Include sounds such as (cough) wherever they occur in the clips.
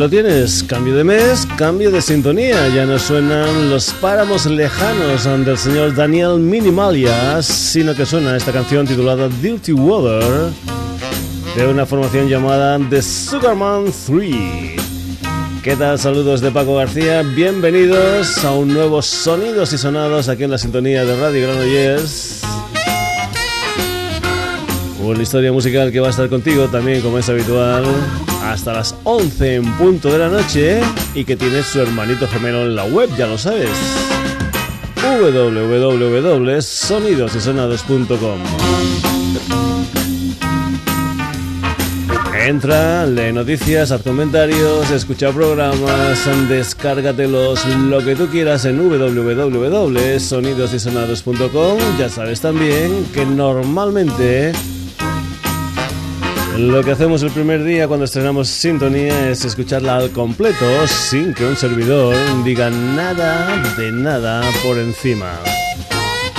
lo tienes, cambio de mes, cambio de sintonía, ya no suenan los páramos lejanos del señor Daniel Minimalias, sino que suena esta canción titulada Dirty Water de una formación llamada The Sugarman 3. ¿Qué tal? Saludos de Paco García, bienvenidos a un nuevo Sonidos y Sonados aquí en la sintonía de Radio Granollers. Una historia musical que va a estar contigo también como es habitual hasta las 11 en punto de la noche y que tiene su hermanito gemelo en la web, ya lo sabes. www.sonidosysonados.com Entra, lee noticias, haz comentarios, escucha programas, descárgatelos, lo que tú quieras en www.sonidosysonados.com. Ya sabes también que normalmente lo que hacemos el primer día cuando estrenamos Sintonía es escucharla al completo sin que un servidor diga nada de nada por encima.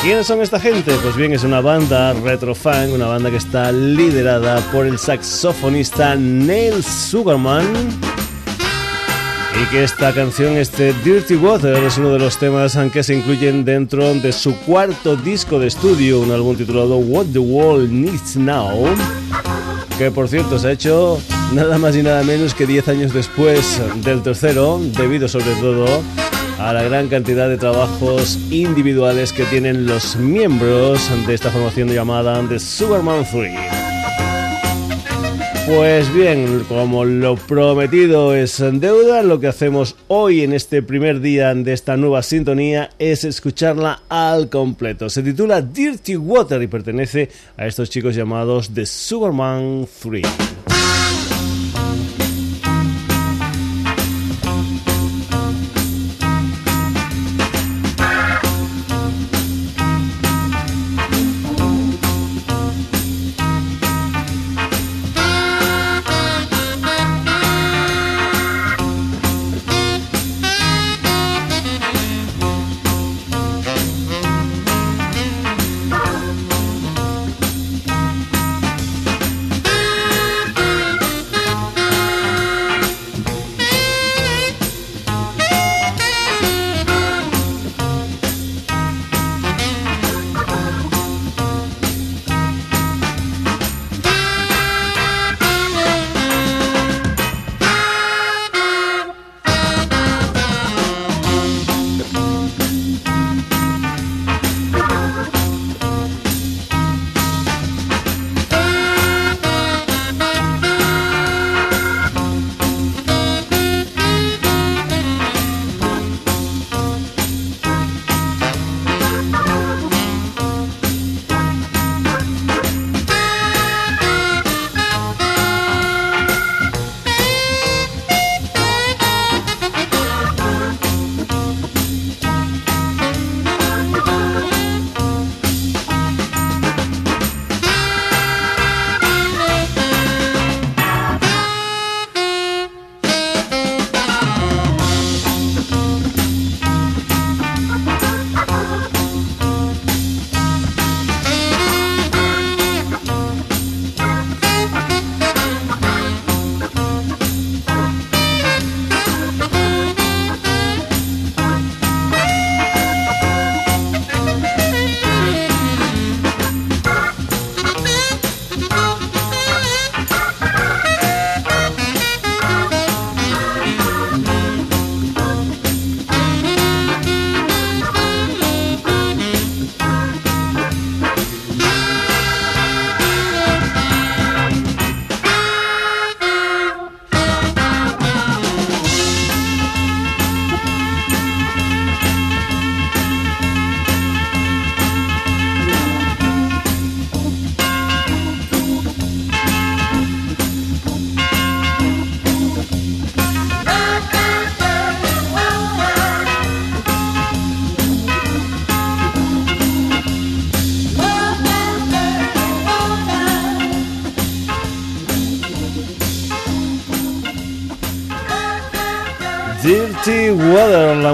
¿Quiénes son esta gente? Pues bien, es una banda retrofan, una banda que está liderada por el saxofonista Neil Sugarman. Y que esta canción, este Dirty Water, es uno de los temas que se incluyen dentro de su cuarto disco de estudio, un álbum titulado What the World Needs Now que por cierto se ha hecho nada más y nada menos que 10 años después del tercero, debido sobre todo a la gran cantidad de trabajos individuales que tienen los miembros de esta formación llamada The Superman 3. Pues bien, como lo prometido es deuda, lo que hacemos hoy en este primer día de esta nueva sintonía es escucharla al completo. Se titula Dirty Water y pertenece a estos chicos llamados The Superman 3.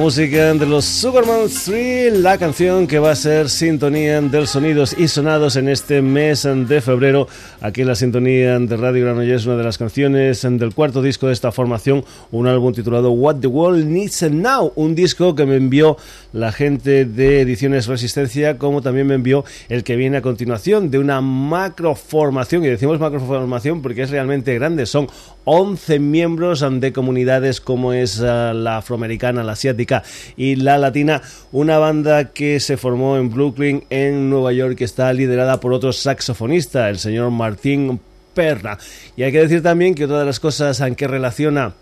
Música de los Superman 3, la canción que va a ser sintonía del sonidos y sonados en este mes de febrero. Aquí en la sintonía de Radio Granollers, una de las canciones del cuarto disco de esta formación, un álbum titulado What the World Needs Now, un disco que me envió la gente de Ediciones Resistencia, como también me envió el que viene a continuación de una macroformación, y decimos macroformación porque es realmente grande, son 11 miembros de comunidades como es eh, la afroamericana, la asiática y la latina, una banda que se formó en Brooklyn, en Nueva York, que está liderada por otro saxofonista, el señor Martín Perra. Y hay que decir también que otra de las cosas en que relaciona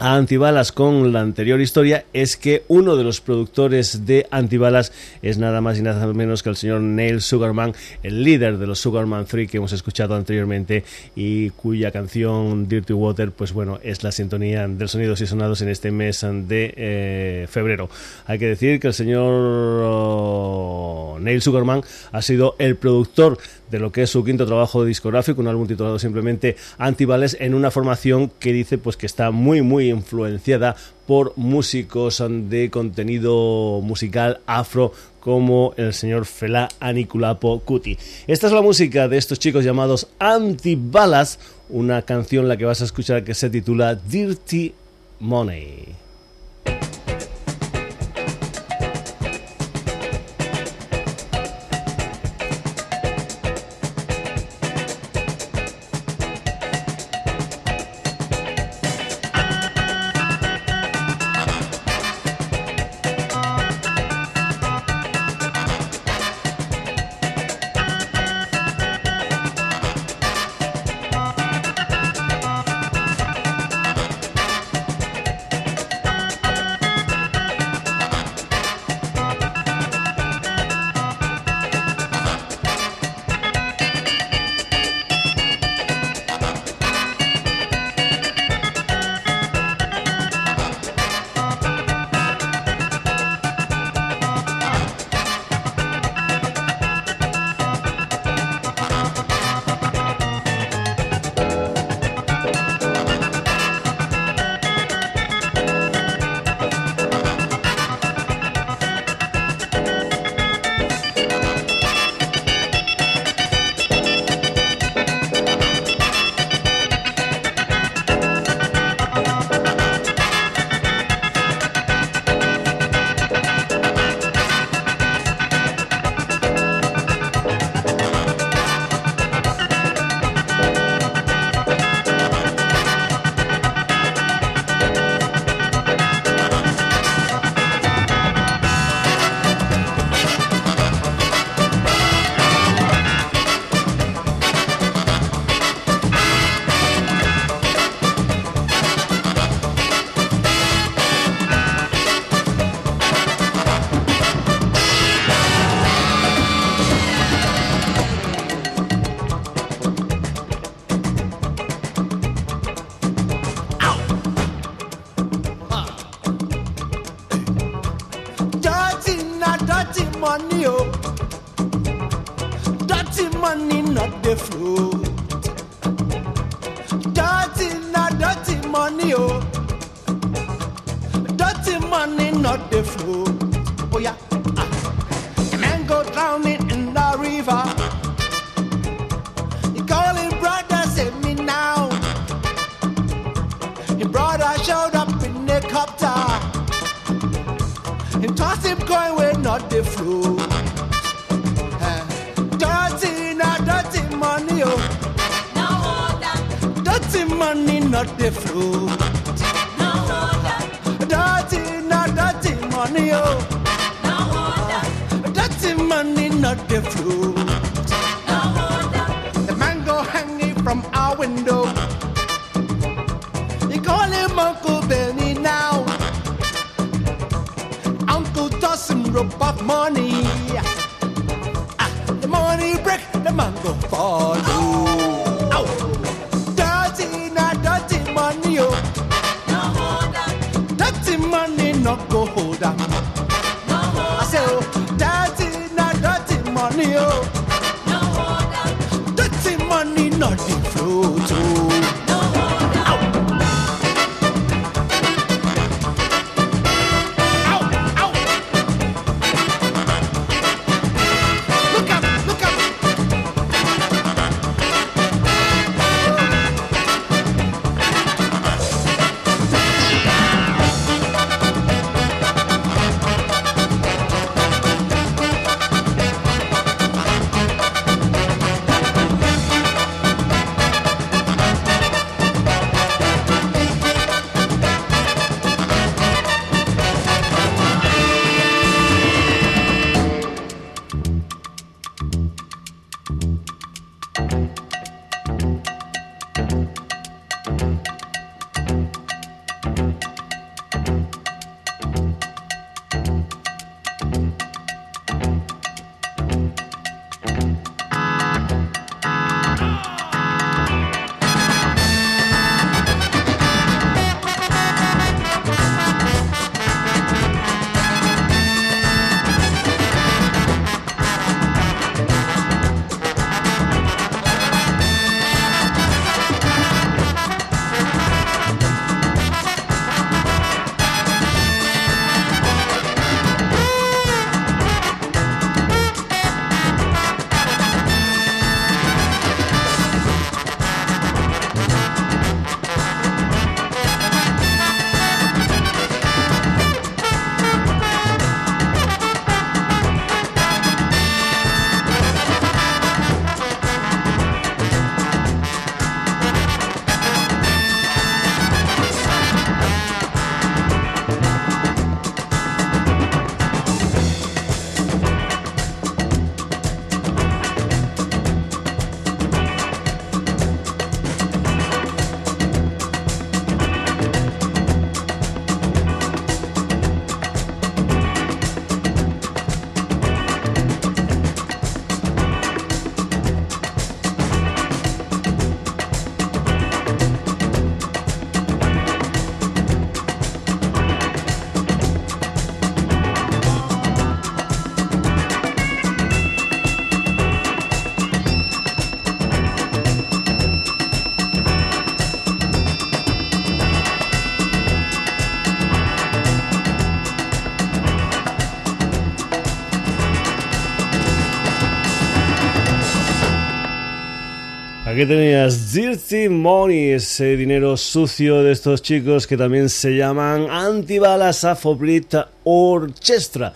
a Antibalas con la anterior historia es que uno de los productores de Antibalas es nada más y nada menos que el señor Neil Sugarman, el líder de los Sugarman 3 que hemos escuchado anteriormente y cuya canción Dirty Water, pues bueno, es la sintonía del sonidos y sonados en este mes de eh, febrero. Hay que decir que el señor oh, Neil Sugarman ha sido el productor de lo que es su quinto trabajo discográfico, un álbum titulado simplemente Antibales, en una formación que dice pues que está muy muy influenciada por músicos de contenido musical afro como el señor Fela Aniculapo Cuti. Esta es la música de estos chicos llamados Antibalas, una canción la que vas a escuchar que se titula Dirty Money. not in flow through. Aquí tenías Dirty Money, ese dinero sucio de estos chicos que también se llaman Antibalas Afobrit Orchestra.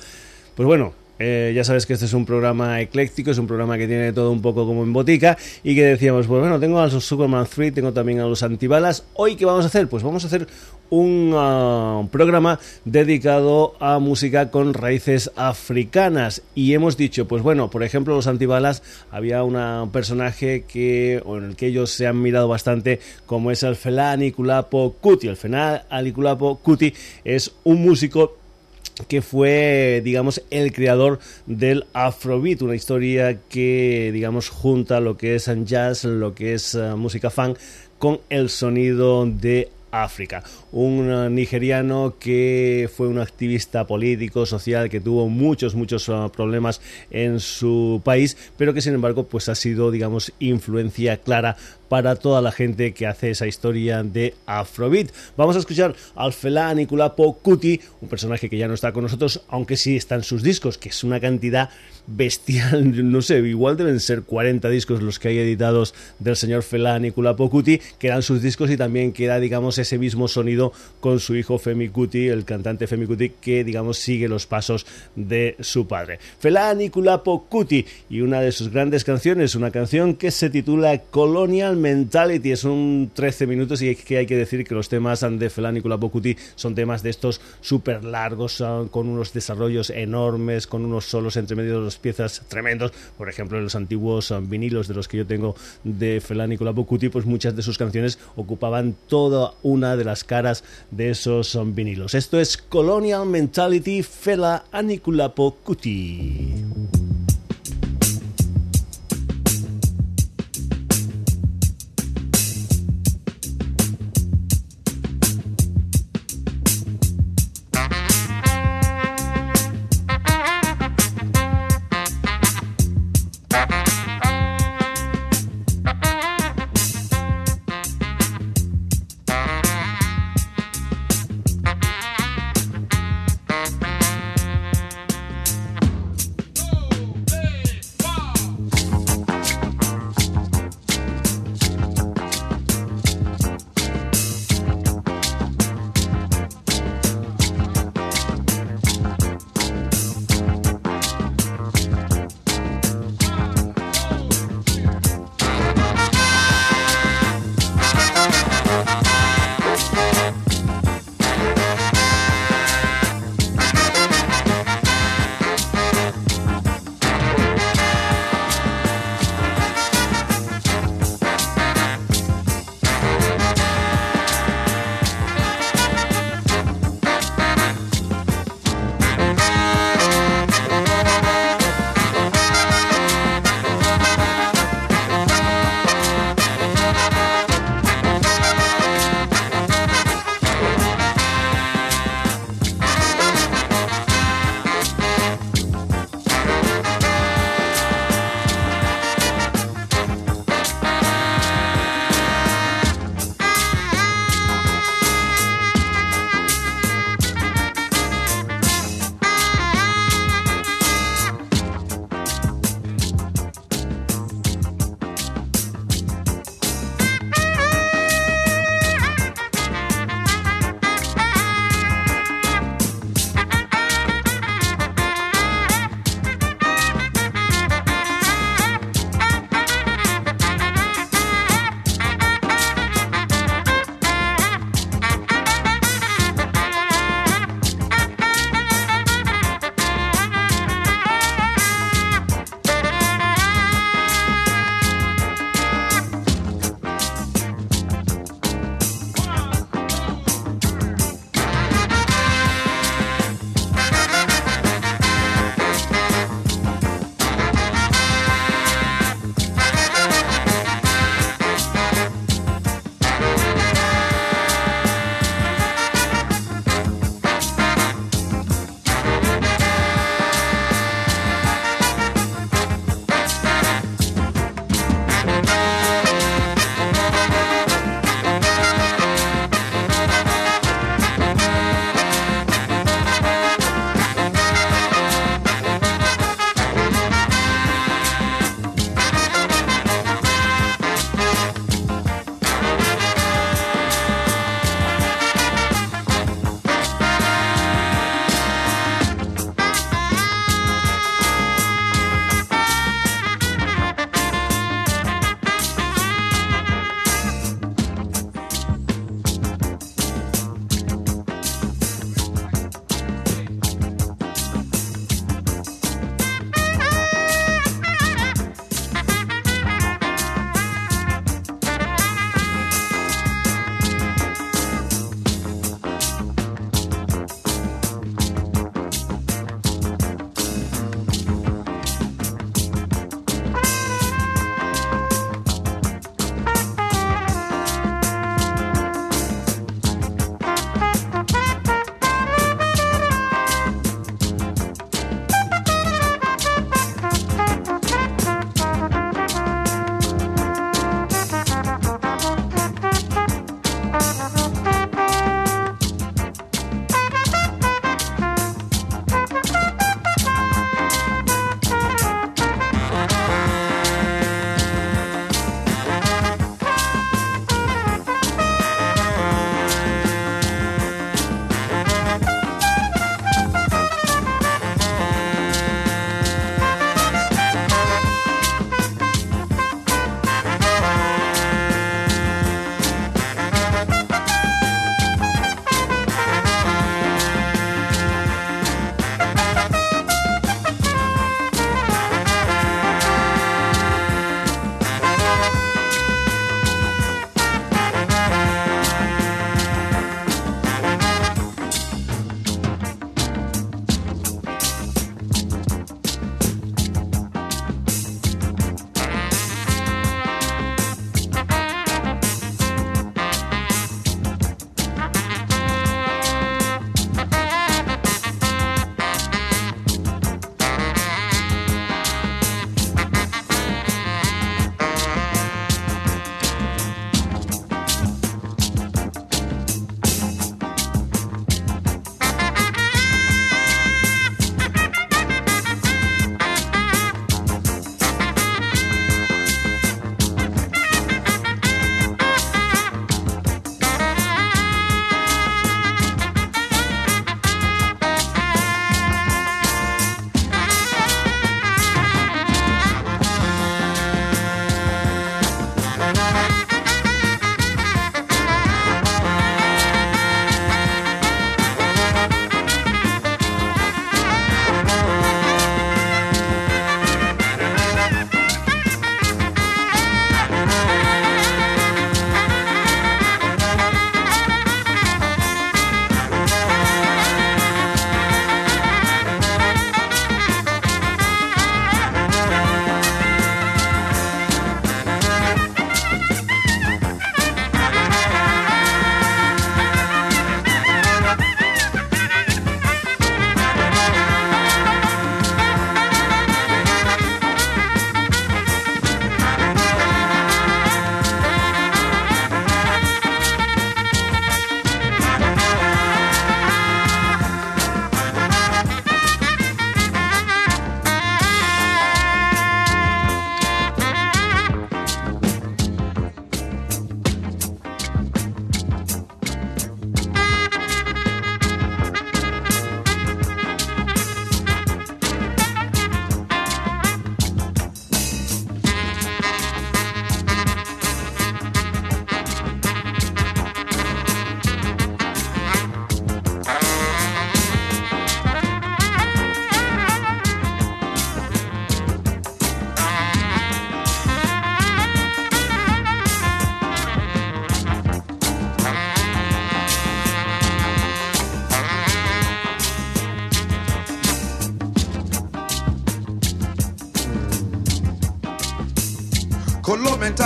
Pues bueno, eh, ya sabes que este es un programa ecléctico, es un programa que tiene todo un poco como en botica y que decíamos, pues bueno, tengo a los Superman 3, tengo también a los antibalas. ¿Hoy qué vamos a hacer? Pues vamos a hacer un ah, programa dedicado a música con raíces africanas y hemos dicho, pues bueno, por ejemplo, los antibalas había un personaje que o en el que ellos se han mirado bastante como es el Felani Kulapo Kuti. El Felani Kulapo Kuti es un músico que fue, digamos, el creador del Afrobeat, una historia que, digamos, junta lo que es jazz, lo que es eh, música funk, con el sonido de África. Un eh, nigeriano que fue un activista político, social, que tuvo muchos, muchos eh, problemas en su país, pero que sin embargo pues ha sido, digamos, influencia clara para toda la gente que hace esa historia de Afrobeat. Vamos a escuchar al Fela Nicolapo Kuti, un personaje que ya no está con nosotros, aunque sí está en sus discos, que es una cantidad bestial, (laughs) no sé, igual deben ser 40 discos los que hay editados del señor Fela Nicolapo Kuti, que eran sus discos y también queda, digamos, ese mismo sonido con su hijo Femi Kuti, el cantante Femi Kuti, que, digamos, sigue los pasos de su padre. Fela Nicolapo Kuti y una de sus grandes canciones, una canción que se titula Colonial Mentality. Es un 13 minutos y es que hay que decir que los temas de Felani Bokuti son temas de estos súper largos, ah, con unos desarrollos enormes, con unos solos entre medio de las piezas tremendos. Por ejemplo, en los antiguos ah, vinilos de los que yo tengo de Felani Bokuti, pues muchas de sus canciones ocupaban toda una de las caras de esos ah, vinilos. Esto es Colonial Mentality Fela Aniculapo Kuti.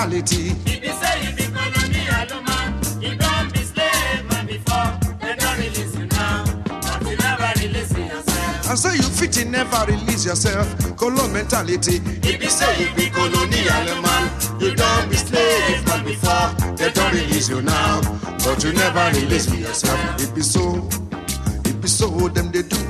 If you say you be colonial man, you don't be slave man before. They don't release you now, but you never release yourself. And say you fit in never release yourself. Colo mentality. If you say you be colonial man, you don't be slave man before. They don't release you now, but you never release yourself. It be so. It be so. Them they do.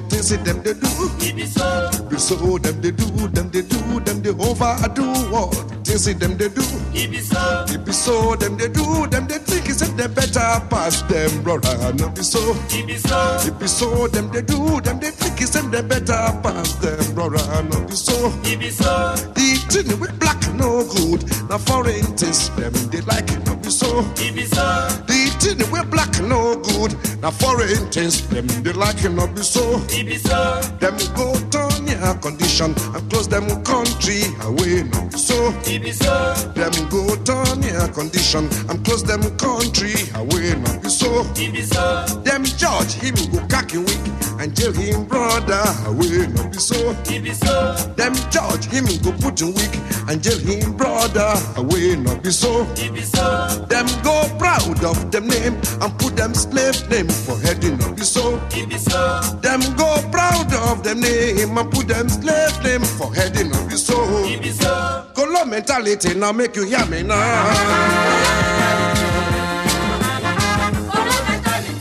The things that them they do. It be so, be so. Them they do. Them they do. Them they overdo all the things that them they do. it be so, It be so. Them they do. Them they think it's they better pass them, brother. No be so. it be so, It be so. Them they do. Them they think it's they better pass them, brother. No be so. it be so, The thing with black no good. Now foreign things them they like it no be so. it be so, The thing with black no good. Now foreign things them they like it no be so. be so, Them go turn your condition and close them country away no be so. it be so, Them go turn your condition and close them country away no be so. it be so, Them judge him go cocky weak and jail him brother away no be so. it be so, Them judge him go put him weak and jail him brother away no be so. be so, Them go proud of them name and put them slave name for head no be so. it be so, Them go proud of them name and put them slave name for head no be so. it be so, Color mentality now make you hear me now.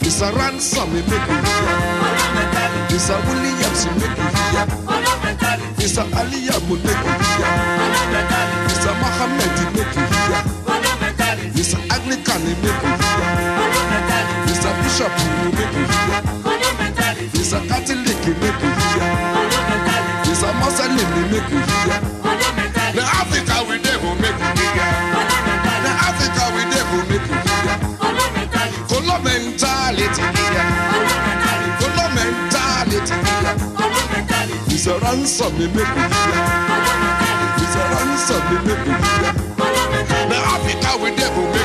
It's a ransom me make you hear. It's a Williams me make you hear. It's a Aliyah me make you hear. It's a Muhammad me make you hear. Mr. Anglican, he make me hear. Mr. Bishop, he make me hear. Mr. Catholic, he make me hear. Mr. Muslim, he make me hear. The Africa we devil make me hear. The Africa we devil make me hear. Color mentality here. Color here. Mr. Ransom, he make me hear. Mr. Ransom, he make me hear. We're ever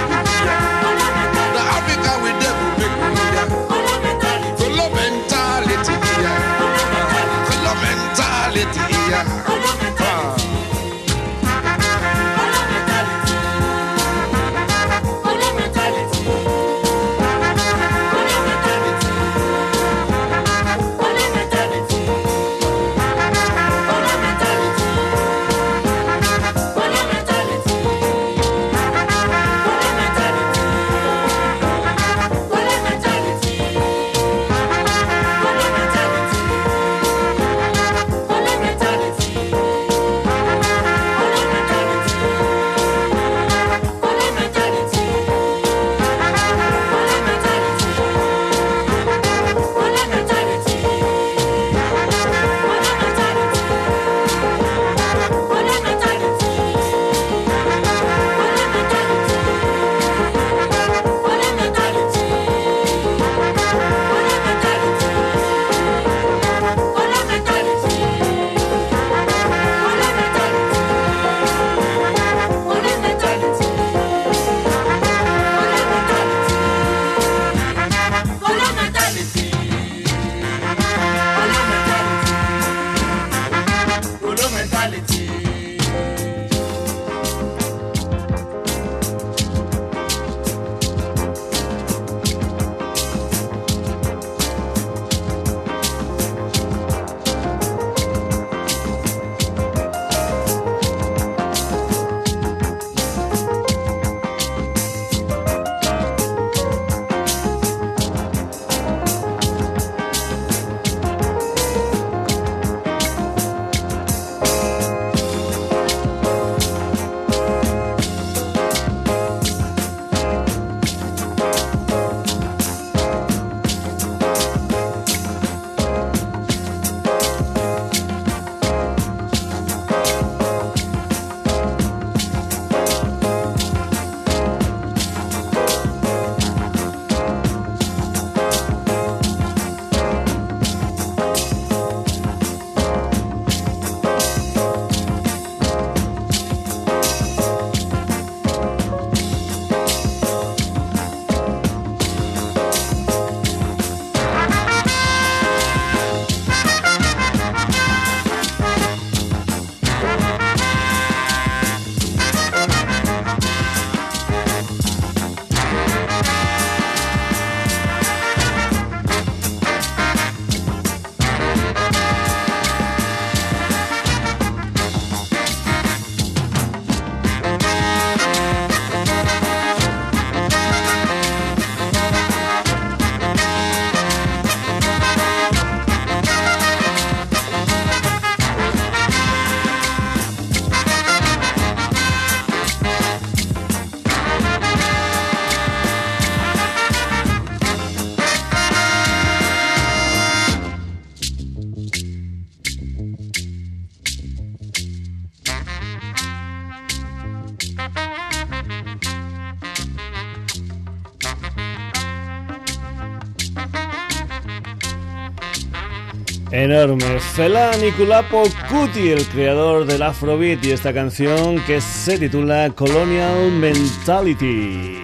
Enorme. Fela Niculapo Cuti, el creador del Afrobeat y esta canción que se titula Colonial Mentality.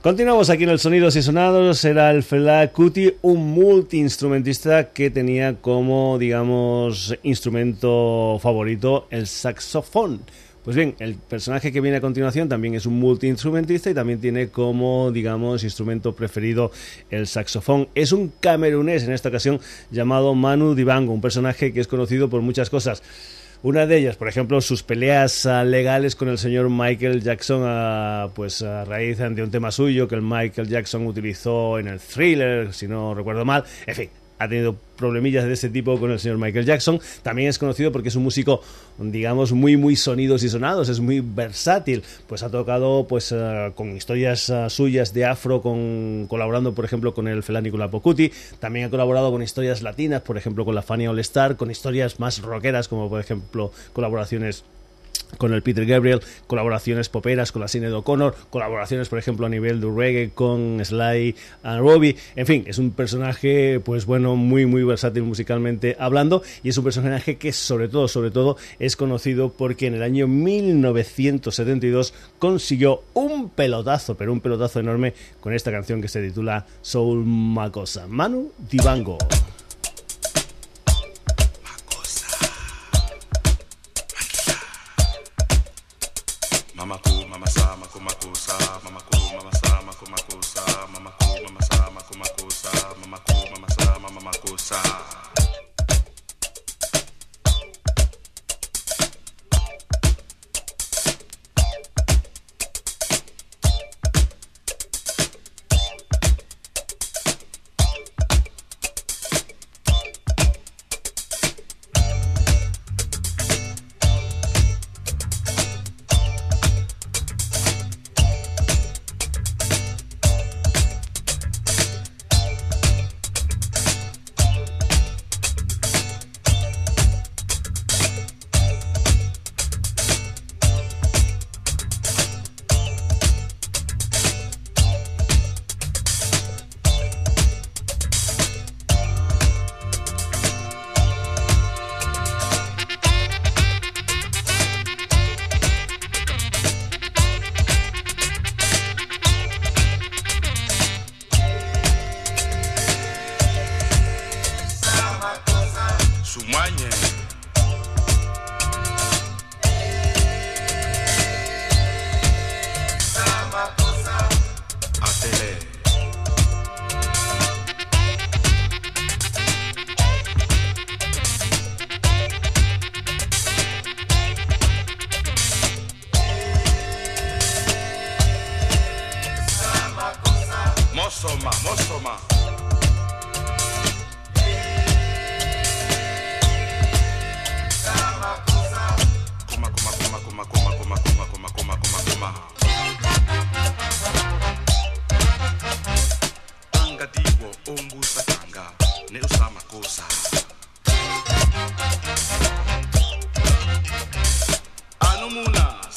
Continuamos aquí en el Sonidos y Sonados. Era el Fela Cuti, un multiinstrumentista que tenía como, digamos, instrumento favorito el saxofón. Pues bien, el personaje que viene a continuación también es un multiinstrumentista y también tiene como, digamos, instrumento preferido el saxofón. Es un camerunés en esta ocasión llamado Manu Dibango, un personaje que es conocido por muchas cosas. Una de ellas, por ejemplo, sus peleas uh, legales con el señor Michael Jackson, uh, pues a raíz de un tema suyo que el Michael Jackson utilizó en el thriller, si no recuerdo mal. En fin, ha tenido problemillas de ese tipo con el señor Michael Jackson. También es conocido porque es un músico, digamos, muy, muy sonidos y sonados, es muy versátil. Pues ha tocado pues uh, con historias uh, suyas de afro, colaborando, por ejemplo, con el Felánico Pocuti. También ha colaborado con historias latinas, por ejemplo, con la Fania All Star, con historias más rockeras, como por ejemplo colaboraciones con el Peter Gabriel, colaboraciones poperas con la Sinead O'Connor, colaboraciones, por ejemplo, a nivel de reggae con Sly and Robbie. En fin, es un personaje, pues bueno, muy, muy versátil musicalmente hablando y es un personaje que, sobre todo, sobre todo, es conocido porque en el año 1972 consiguió un pelotazo, pero un pelotazo enorme con esta canción que se titula Soul Macosa. Manu Dibango. mama ku mama sa mako mama sa mama ku mama sa mako mako sa mama ku mama sa mako mako sa mama ku mama sa mama mako sa.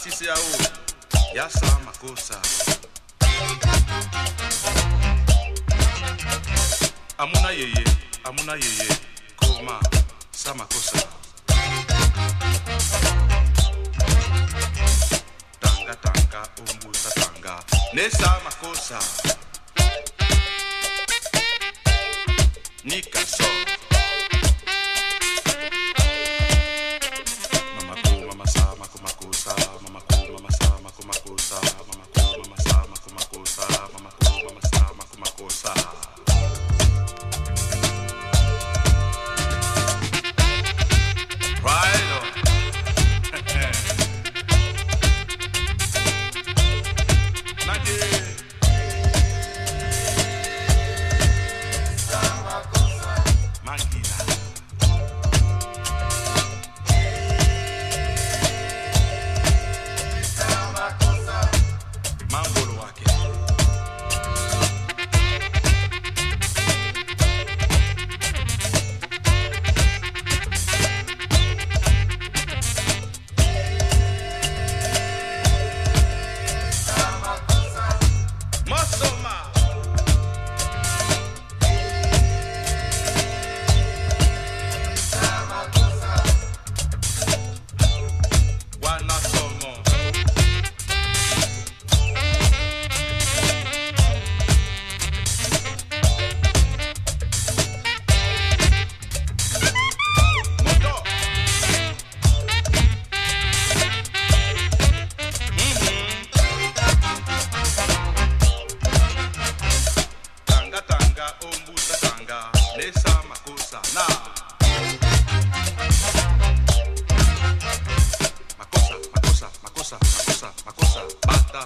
masisi yawo yasa makosa. Amuna yeye amuna yeye. Koma sa makosa. Tanga tanga umbusa tanga. Nesa makosa. Nikaso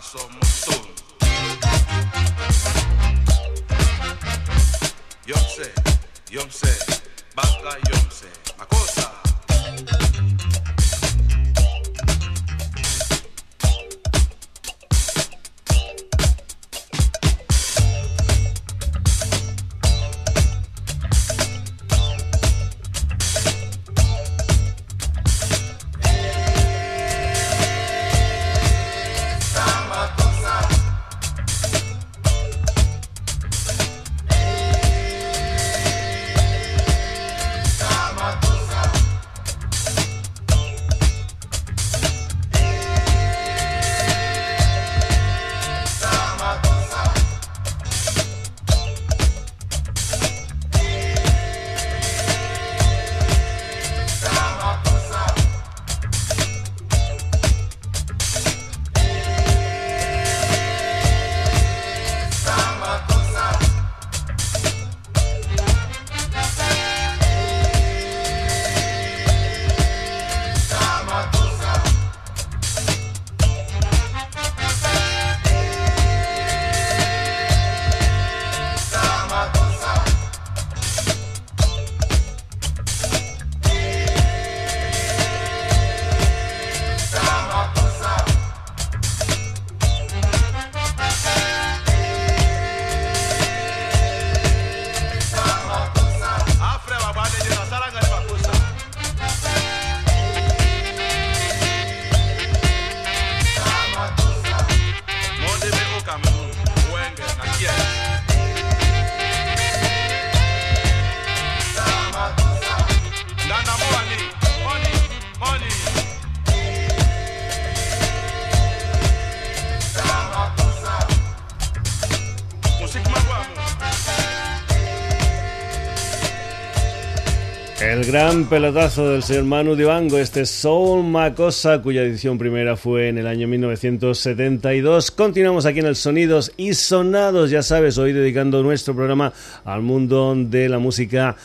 some much. Gran pelotazo del señor Manu Dibango, este Soul Macosa, cuya edición primera fue en el año 1972. Continuamos aquí en el Sonidos y Sonados, ya sabes, hoy dedicando nuestro programa al mundo de la música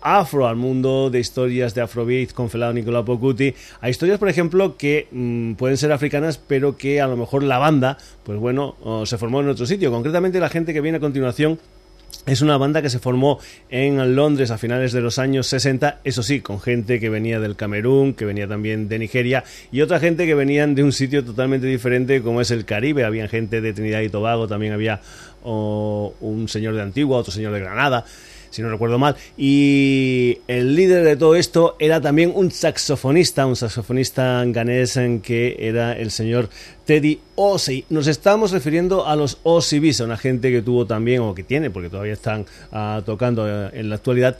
afro, al mundo de historias de Afrobeat con Felado Nicolás Pocuti, a historias, por ejemplo, que mm, pueden ser africanas, pero que a lo mejor la banda, pues bueno, se formó en otro sitio. Concretamente, la gente que viene a continuación es una banda que se formó en Londres a finales de los años 60, eso sí, con gente que venía del Camerún, que venía también de Nigeria y otra gente que venían de un sitio totalmente diferente como es el Caribe. Había gente de Trinidad y Tobago, también había un señor de Antigua, otro señor de Granada si no recuerdo mal. Y el líder de todo esto era también un saxofonista, un saxofonista ganés que era el señor Teddy Osei. Nos estamos refiriendo a los Visa, una gente que tuvo también, o que tiene, porque todavía están ah, tocando eh, en la actualidad,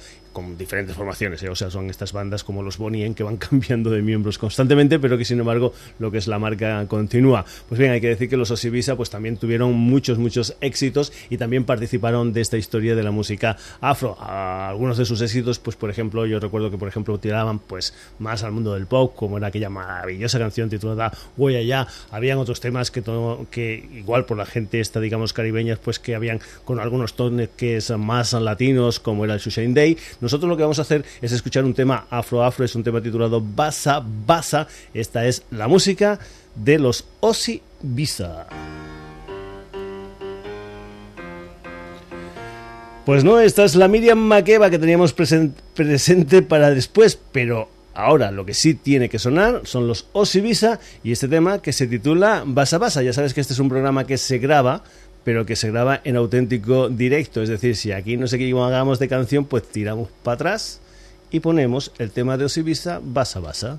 diferentes formaciones, ¿eh? o sea, son estas bandas como los Bonnie que van (laughs) cambiando de miembros constantemente, pero que sin embargo lo que es la marca continúa. Pues bien, hay que decir que los Osibisa pues también tuvieron muchos, muchos éxitos y también participaron de esta historia de la música afro. algunos de sus éxitos, pues por ejemplo, yo recuerdo que por ejemplo tiraban pues más al mundo del pop, como era aquella maravillosa canción titulada Voy allá. Habían otros temas que, que igual por la gente esta, digamos, caribeña, pues que habían con algunos tones que es más latinos, como era el Shushain Day nosotros lo que vamos a hacer es escuchar un tema afro-afro, es un tema titulado Basa Basa. Esta es la música de los Osi Visa. Pues no, esta es la Miriam Makeba que teníamos presente para después, pero ahora lo que sí tiene que sonar son los Visa y este tema que se titula Basa Basa. Ya sabes que este es un programa que se graba pero que se graba en auténtico directo. Es decir, si aquí no sé qué hagamos de canción, pues tiramos para atrás y ponemos el tema de Osibisa Basa Basa.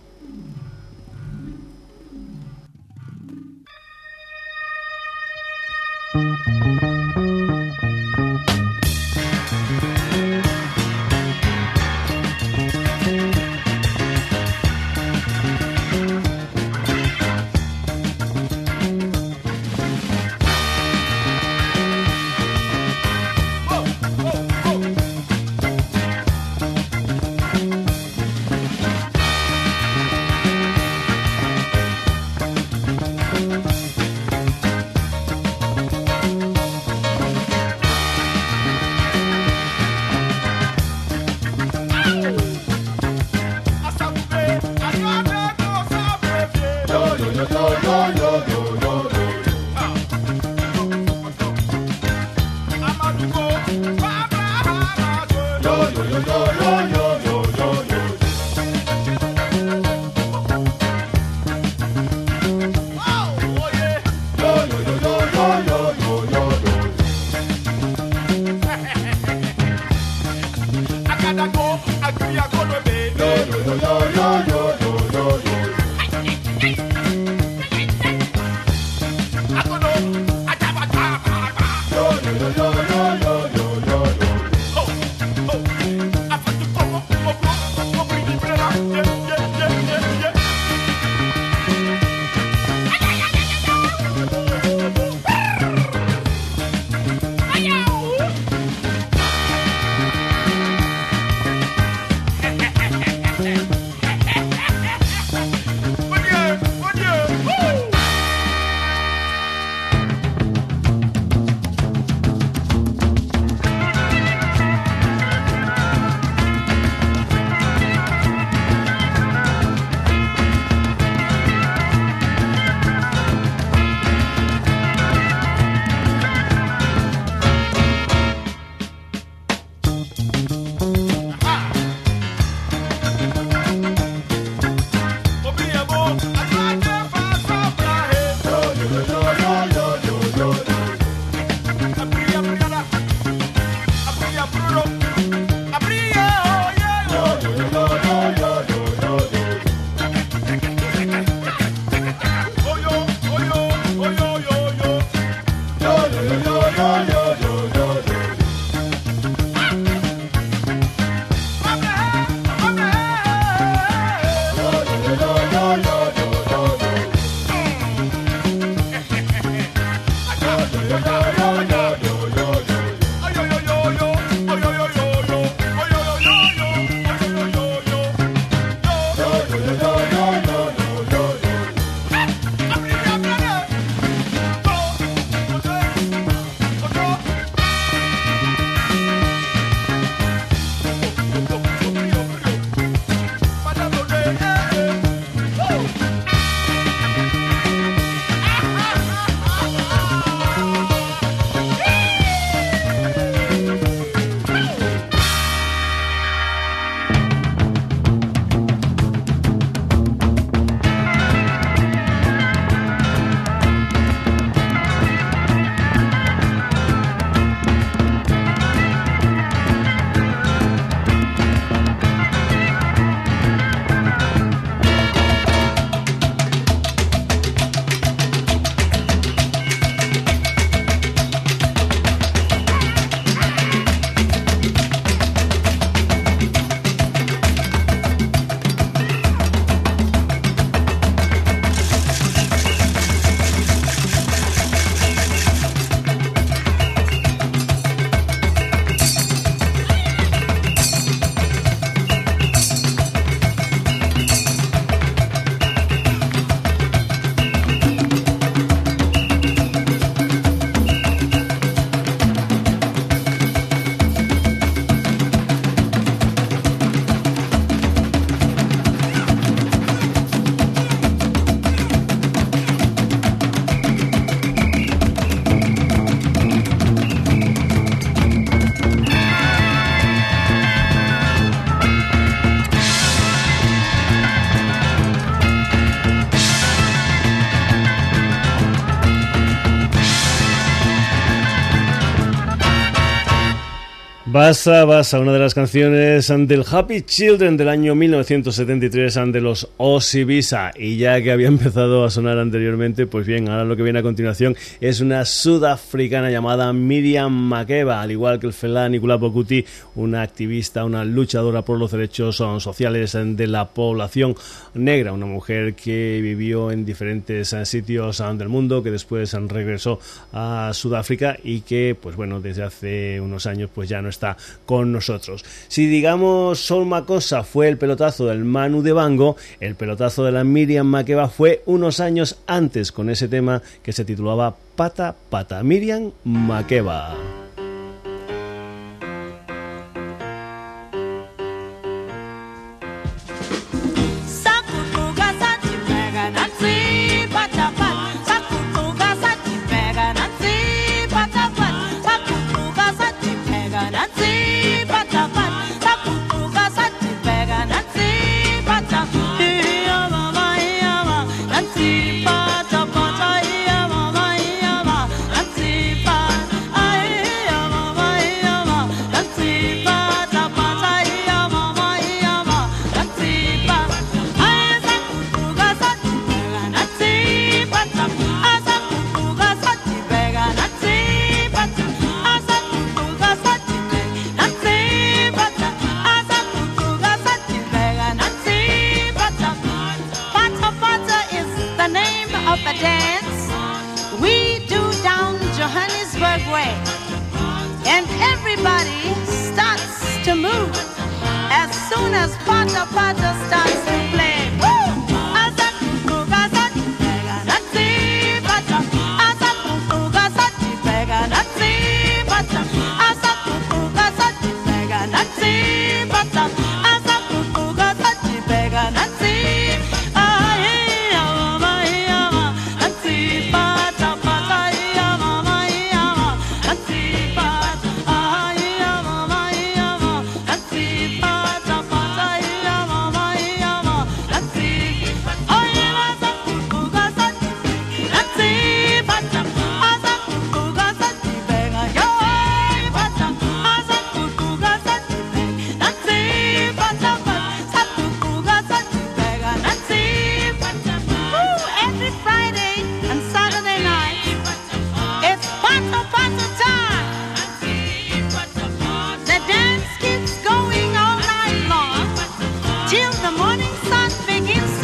Basa Basa, una de las canciones del Happy Children del año 1973 de los Osibisa. Y ya que había (laughs) empezado a sonar anteriormente, pues bien, ahora lo que viene a continuación es una sudafricana llamada Miriam Makeba, al igual que el felá Nicolás Bokuti, una activista, una luchadora por los derechos sociales de la población negra, una mujer que vivió en diferentes sitios del mundo, que después regresó a Sudáfrica y que, pues bueno, desde hace unos años pues ya no está con nosotros. Si digamos Sol Macosa fue el pelotazo del Manu de Bango, pelotazo de la Miriam Makeba fue unos años antes con ese tema que se titulaba Pata Pata. Miriam Makeba.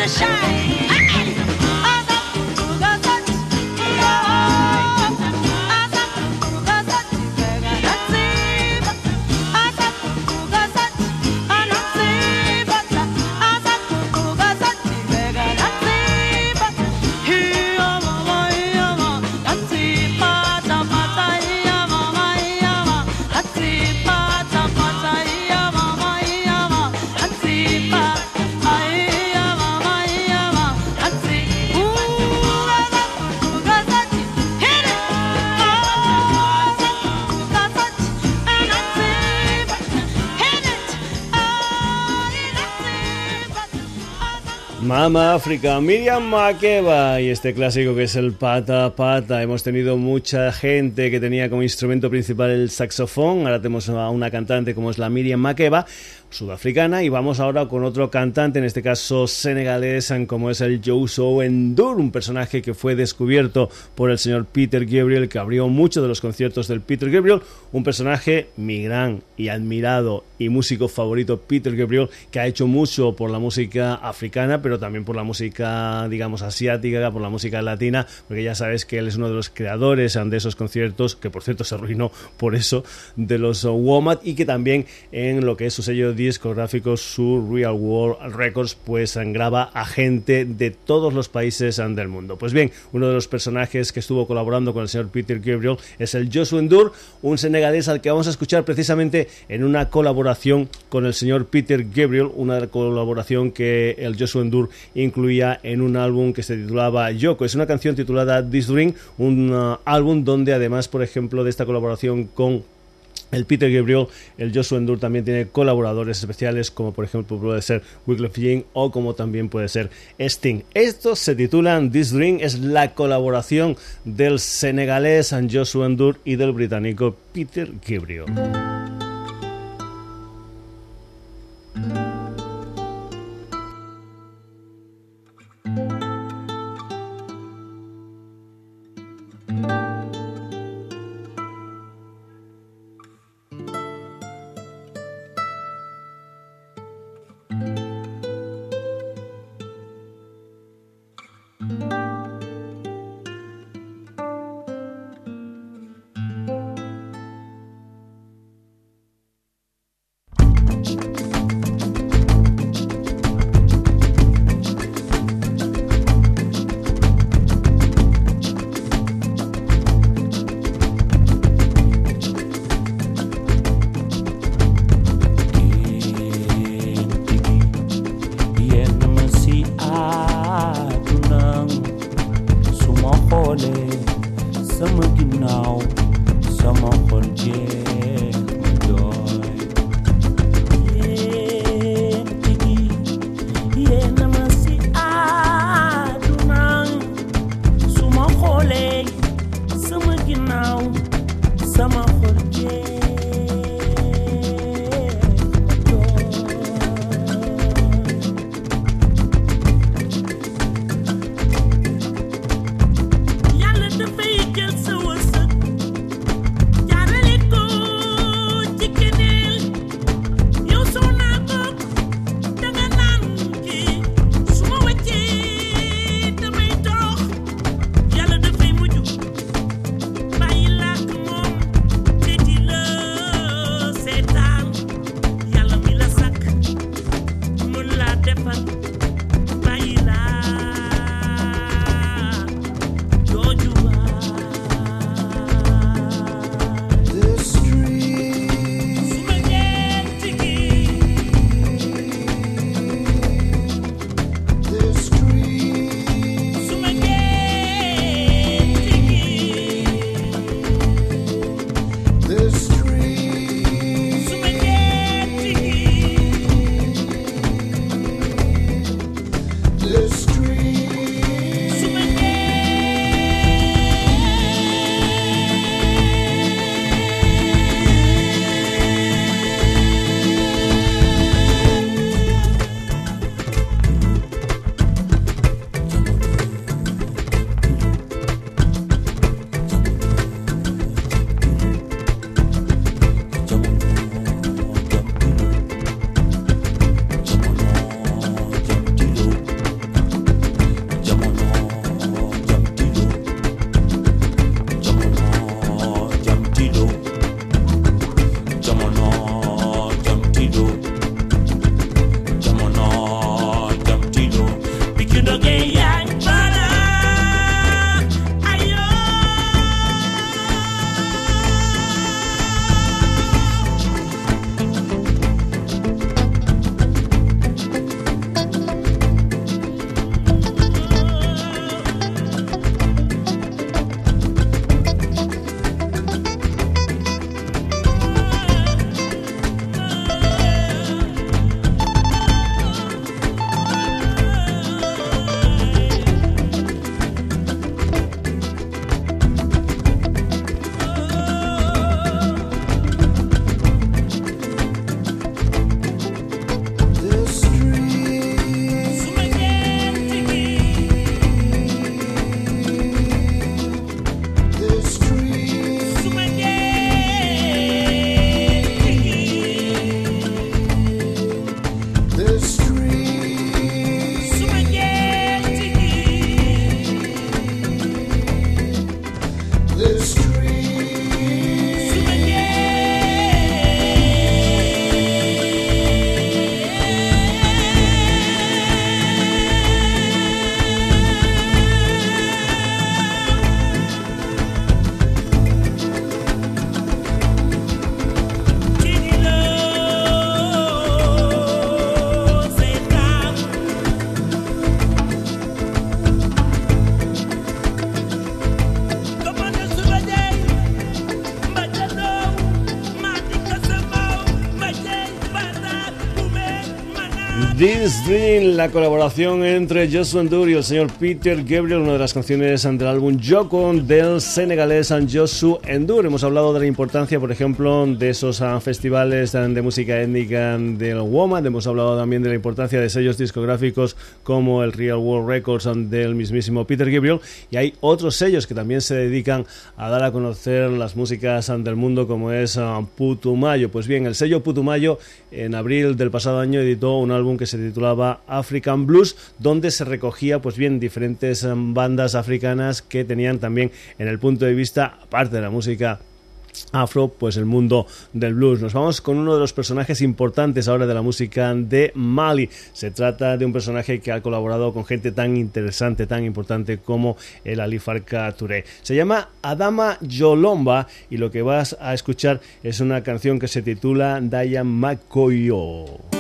shine. Mama África, Miriam Makeba y este clásico que es el pata pata. Hemos tenido mucha gente que tenía como instrumento principal el saxofón. Ahora tenemos a una cantante como es la Miriam Makeba sudafricana. Y vamos ahora con otro cantante, en este caso senegalés, como es el Joso Endur, un personaje que fue descubierto por el señor Peter Gabriel, que abrió muchos de los conciertos del Peter Gabriel, un personaje mi gran y admirado y músico favorito Peter Gabriel, que ha hecho mucho por la música africana, pero también por la música, digamos, asiática, por la música latina, porque ya sabes que él es uno de los creadores de esos conciertos, que por cierto se arruinó por eso, de los Womat, y que también en lo que es su sello discográfico, su Real World Records, pues graba a gente de todos los países del mundo. Pues bien, uno de los personajes que estuvo colaborando con el señor Peter Gabriel es el Joshua Endur, un senegalés al que vamos a escuchar precisamente en una colaboración con el señor Peter Gabriel, una colaboración que el Joshua Endur incluía en un álbum que se titulaba Yoko. Es una canción titulada This Dream, un uh, álbum donde además, por ejemplo, de esta colaboración con el Peter Gabriel, el Joshua Endur también tiene colaboradores especiales como por ejemplo puede ser Wycliffe Jean o como también puede ser Sting. Estos se titulan This Dream, es la colaboración del senegalés Joshua Endur y del británico Peter Gabriel. La colaboración entre Joshua Endur y el señor Peter Gabriel, una de las canciones del álbum Joko del senegalés Joshua Endur. Hemos hablado de la importancia, por ejemplo, de esos ah, festivales ah, de música étnica del WOMAD. Hemos hablado también de la importancia de sellos discográficos como el Real World Records ah, del mismísimo Peter Gabriel. Y hay otros sellos que también se dedican a dar a conocer las músicas del mundo, como es Putumayo. Pues bien, el sello Putumayo en abril del pasado año editó un álbum que se titulaba African Blues, donde se recogía pues bien diferentes em, bandas africanas que tenían también en el punto de vista, aparte de la música afro, pues el mundo del blues. Nos vamos con uno de los personajes importantes ahora de la música de Mali. Se trata de un personaje que ha colaborado con gente tan interesante, tan importante como el Ali Farka Touré. Se llama Adama Yolomba y lo que vas a escuchar es una canción que se titula Dayan Makoyo.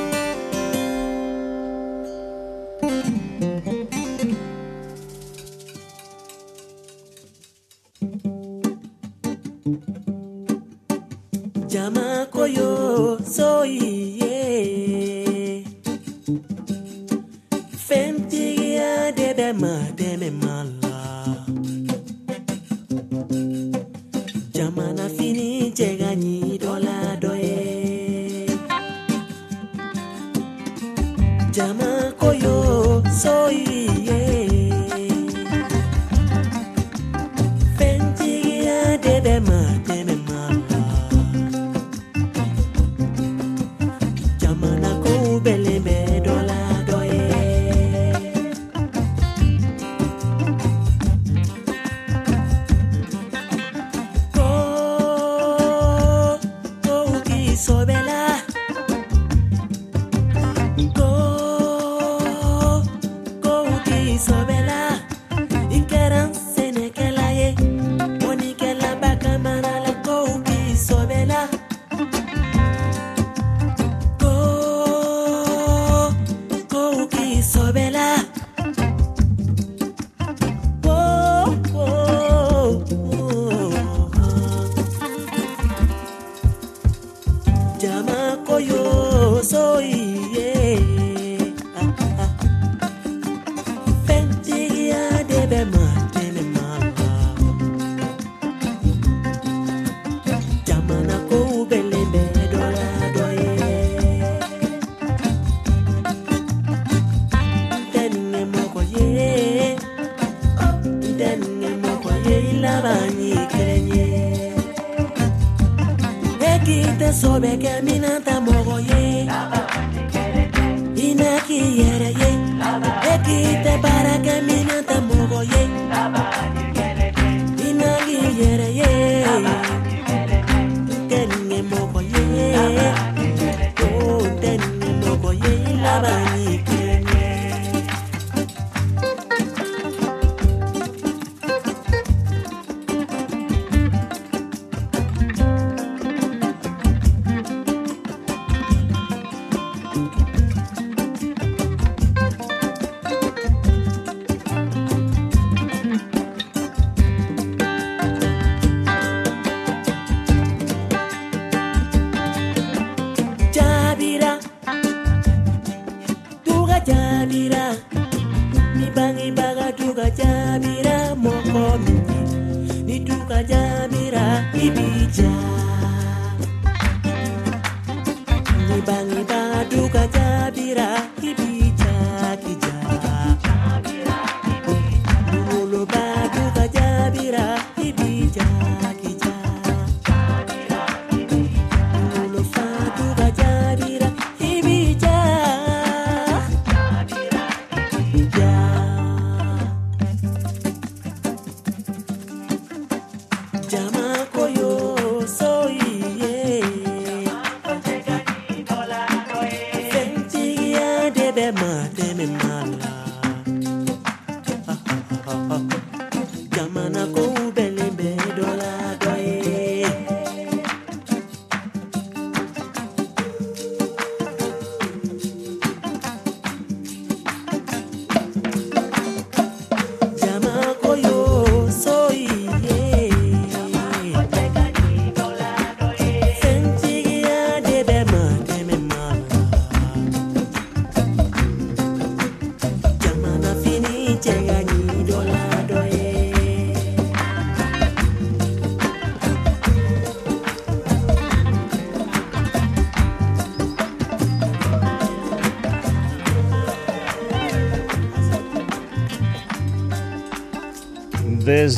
beke mina ta mogo ye. Ina ki yere ye. Eki te para que mi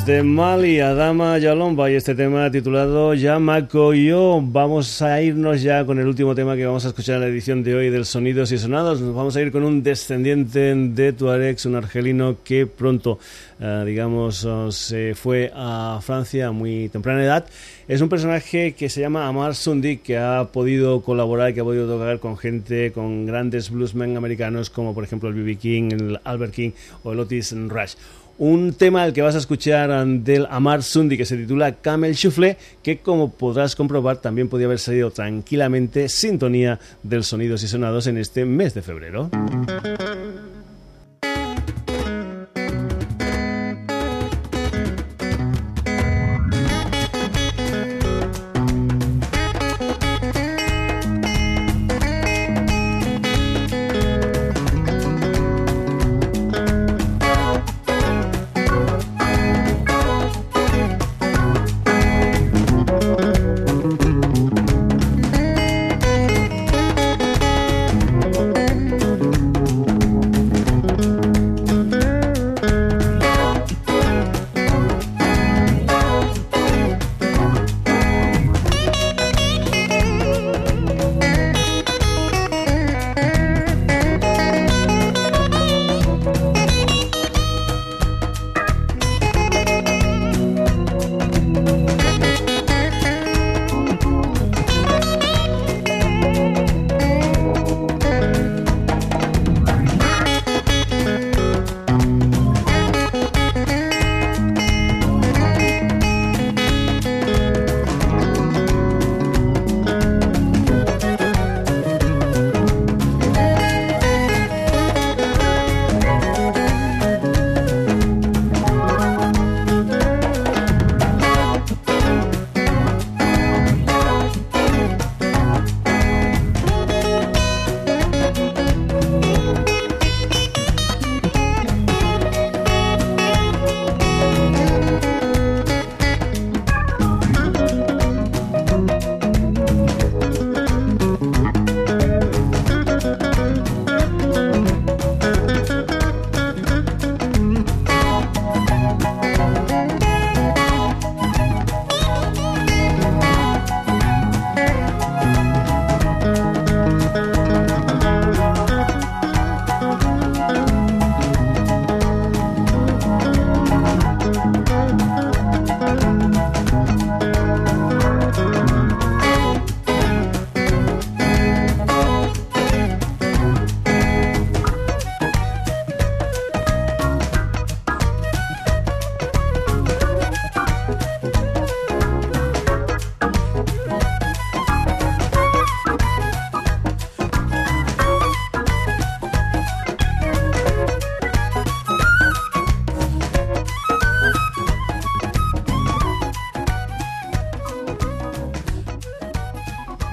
desde Mali, Adama Yalomba y este tema titulado Yo. Vamos a irnos ya con el último tema que vamos a escuchar en la edición de hoy del Sonidos y Sonados. Nos vamos a ir con un descendiente de Tuaregs, un argelino que pronto, eh, digamos, se fue a Francia a muy temprana edad. Es un personaje que se llama Amar Sundi, que ha podido colaborar, que ha podido tocar con gente, con grandes bluesmen americanos como por ejemplo el B.B. King, el Albert King o el Otis Rush un tema al que vas a escuchar del Amar Sundi que se titula Camel Shuffle, que como podrás comprobar también podía haber salido tranquilamente sintonía del sonidos y sonados en este mes de febrero.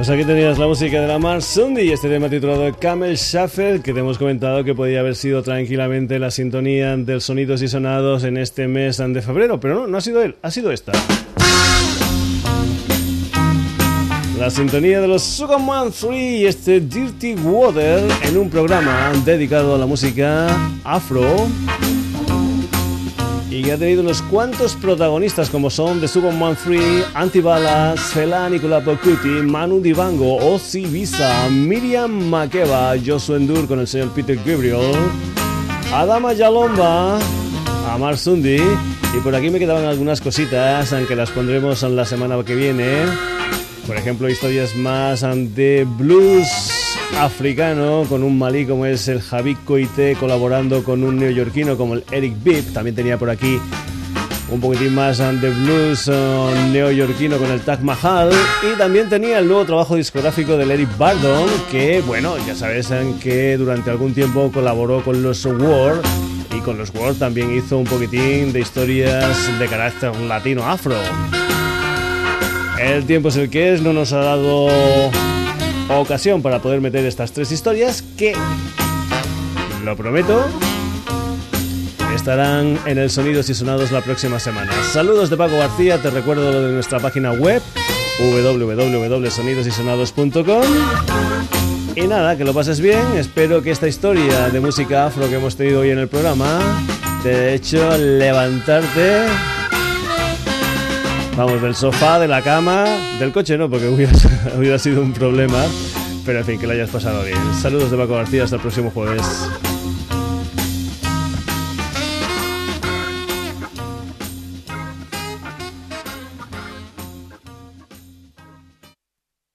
Pues aquí tenías la música de la Mar Sunday y este tema titulado Camel Shuffle que te hemos comentado que podía haber sido tranquilamente la sintonía del sonidos y sonados en este mes de febrero, pero no, no ha sido él, ha sido esta. La sintonía de los Sugarman 3 y este Dirty Water en un programa dedicado a la música afro y ha tenido unos cuantos protagonistas como son The Man 3, Antibalas, Fela Nicola Pocuti, Manu Dibango, Ozzy Visa, Miriam Makeba, Joshua Endur con el señor Peter Gabriel, Adama Yalomba, Amar Sundi y por aquí me quedaban algunas cositas, aunque las pondremos en la semana que viene. Por ejemplo, historias más de blues africano con un malí como es el Javi Coite colaborando con un neoyorquino como el Eric Bibb. También tenía por aquí un poquitín más de blues uh, neoyorquino con el Taj Mahal. Y también tenía el nuevo trabajo discográfico del Eric Bardon que bueno ya sabes que durante algún tiempo colaboró con los War. Y con los War también hizo un poquitín de historias de carácter latino afro el tiempo es el que es no nos ha dado ocasión para poder meter estas tres historias que, lo prometo, estarán en el Sonidos y Sonados la próxima semana. Saludos de Paco García, te recuerdo lo de nuestra página web www.sonidosysonados.com y nada, que lo pases bien, espero que esta historia de música afro que hemos tenido hoy en el programa te he hecho levantarte. Vamos, del sofá, de la cama, del coche no, porque (laughs) hubiera, sido un problema. Pero en fin, que lo hayas pasado bien. Saludos de Paco García, hasta el próximo jueves.